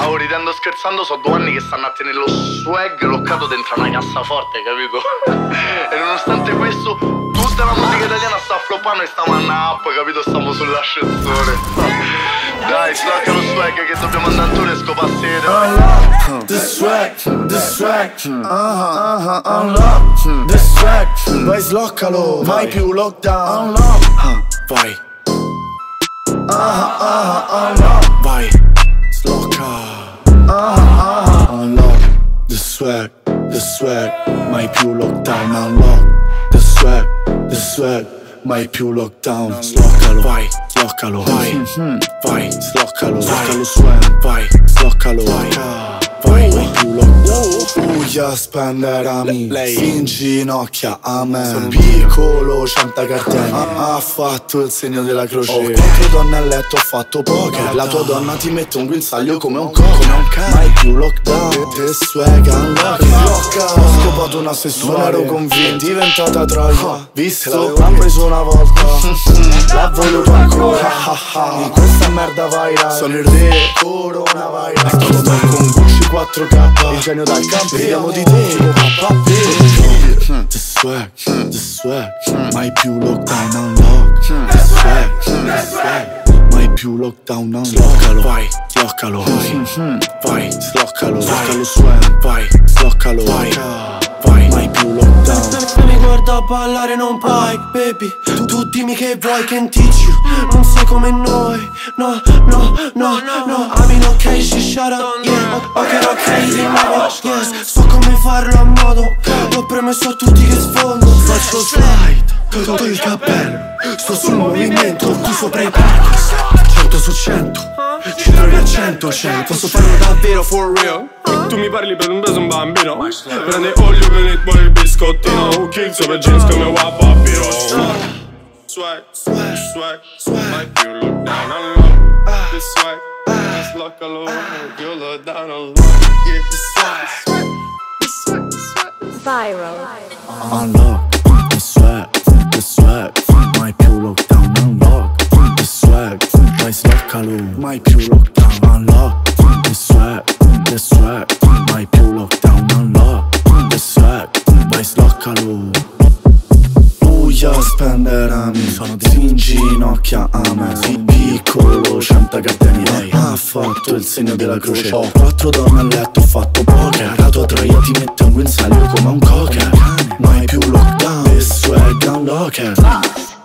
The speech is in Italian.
Ah, ridendo scherzando, so due anni che stanno a tenere lo swag loccato dentro una cassaforte, capito? e nonostante questo, tutta la musica italiana sta floppando e stiamo a up, capito? Stiamo sull'ascensore. Dai, slacca lo swag che dobbiamo andare a tour e scopassere. The swag, the swag, uh-huh, uh-huh, unlock The swag, vai sloccalo, mai più lockdown. Unlock, vai Uh-huh, uh-huh, unlock The swag, the swag, mai più lockdown Unlock The swag, the swag, mai più lockdown Sloccalo, vai, sloccalo, vai Vai, sloccalo, sloccalo swag Vai, sloccalo, vai Vai, mai più lockdown Uia spenderami Lei si inginocchia a me. Sono piccolo, canta cartelli ha, ha fatto il segno della croce. Ho quattro donne a letto, ho fatto poker. La tua donna ti mette un guinzaglio come un coco. Come un cane. Mai più lockdown. Te swag unlock Ho scopato una sessuale Non ero convinto Diventata troia Visto, l'ha preso una volta. L'ha voluto ancora. In questa merda vai Sono il re. Coronavirus Sto con Gucci 4K Il genio dal campo Vediamo di te. The swag, the swag. Mai più lockdown unlock. The swag, the swag. Mai più lockdown unlock. Sloccalo, vai, sloccalo, vai Vai, sloccalo, sloccalo swag Vai, sloccalo, vai. Vai, mai più lockdown. Mi guarda a ballare non puoi, baby. Tu, dimmi che vuoi, can teach you Non sei come noi, no, no, no, no I mean ok, she shut up, yeah. Ok, ok, di nuovo, yeah So come farlo a modo. Ho premesso a tutti che sfondo. Faccio slide, tutto il cappello. Sto sul movimento, tu sopra i pacchi 100 su 100 ci trovi a 100, 100 Posso farlo davvero for real? Tu mi parli per un beso un bambino. Prende olio per il buono il biscottino Who kills over jeans come Wapapiro Swag, swag, swag, swag Mai più lockdown unlock This swag, this lock alone. Più lockdown unlock Yeah, this Viral. Unlock the swag, the swag. Mai più lockdown unlock The swag, vai sloccalo Mai più lockdown unlock The swag, the swag. Mai più lockdown spenderami Sono si inginocchia a me. Sì piccolo, centa gardeni Lei ha fatto il segno della croce. Ho quattro donne a letto, ho fatto poker. La tua troia ti mette un guinzaglio come un cocker. Mai più lockdown, e swag unlocker